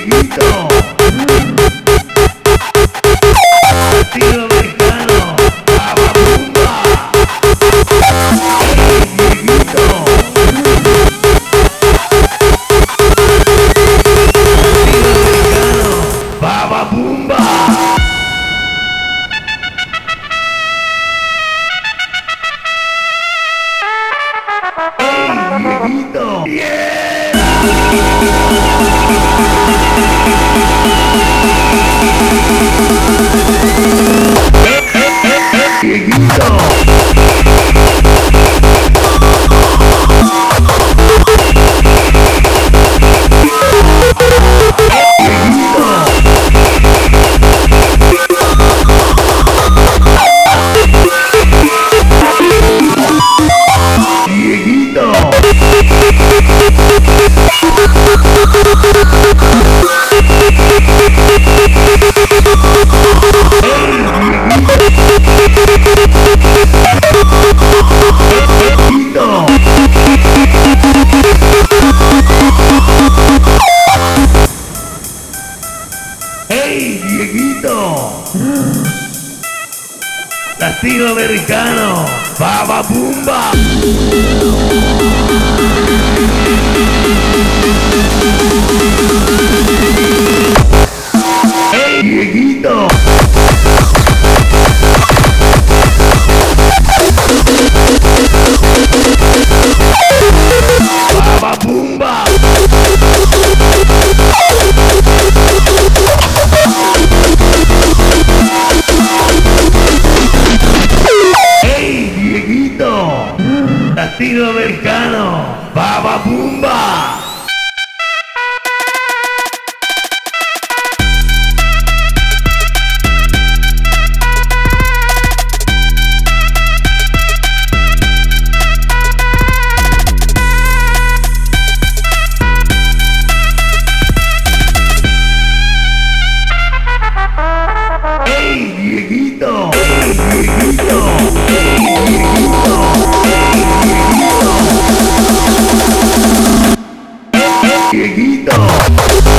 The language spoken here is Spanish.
Latinoamericano. Bababumba. Hey, Dieguito. Yeah. Hey, Dieguito. Latinoamericano. Baba Bumba. Hey, Dieguito. Latinoamericano. Baba Bumba. Hey, Dieguito. Hey, Dieguito. Dieguito.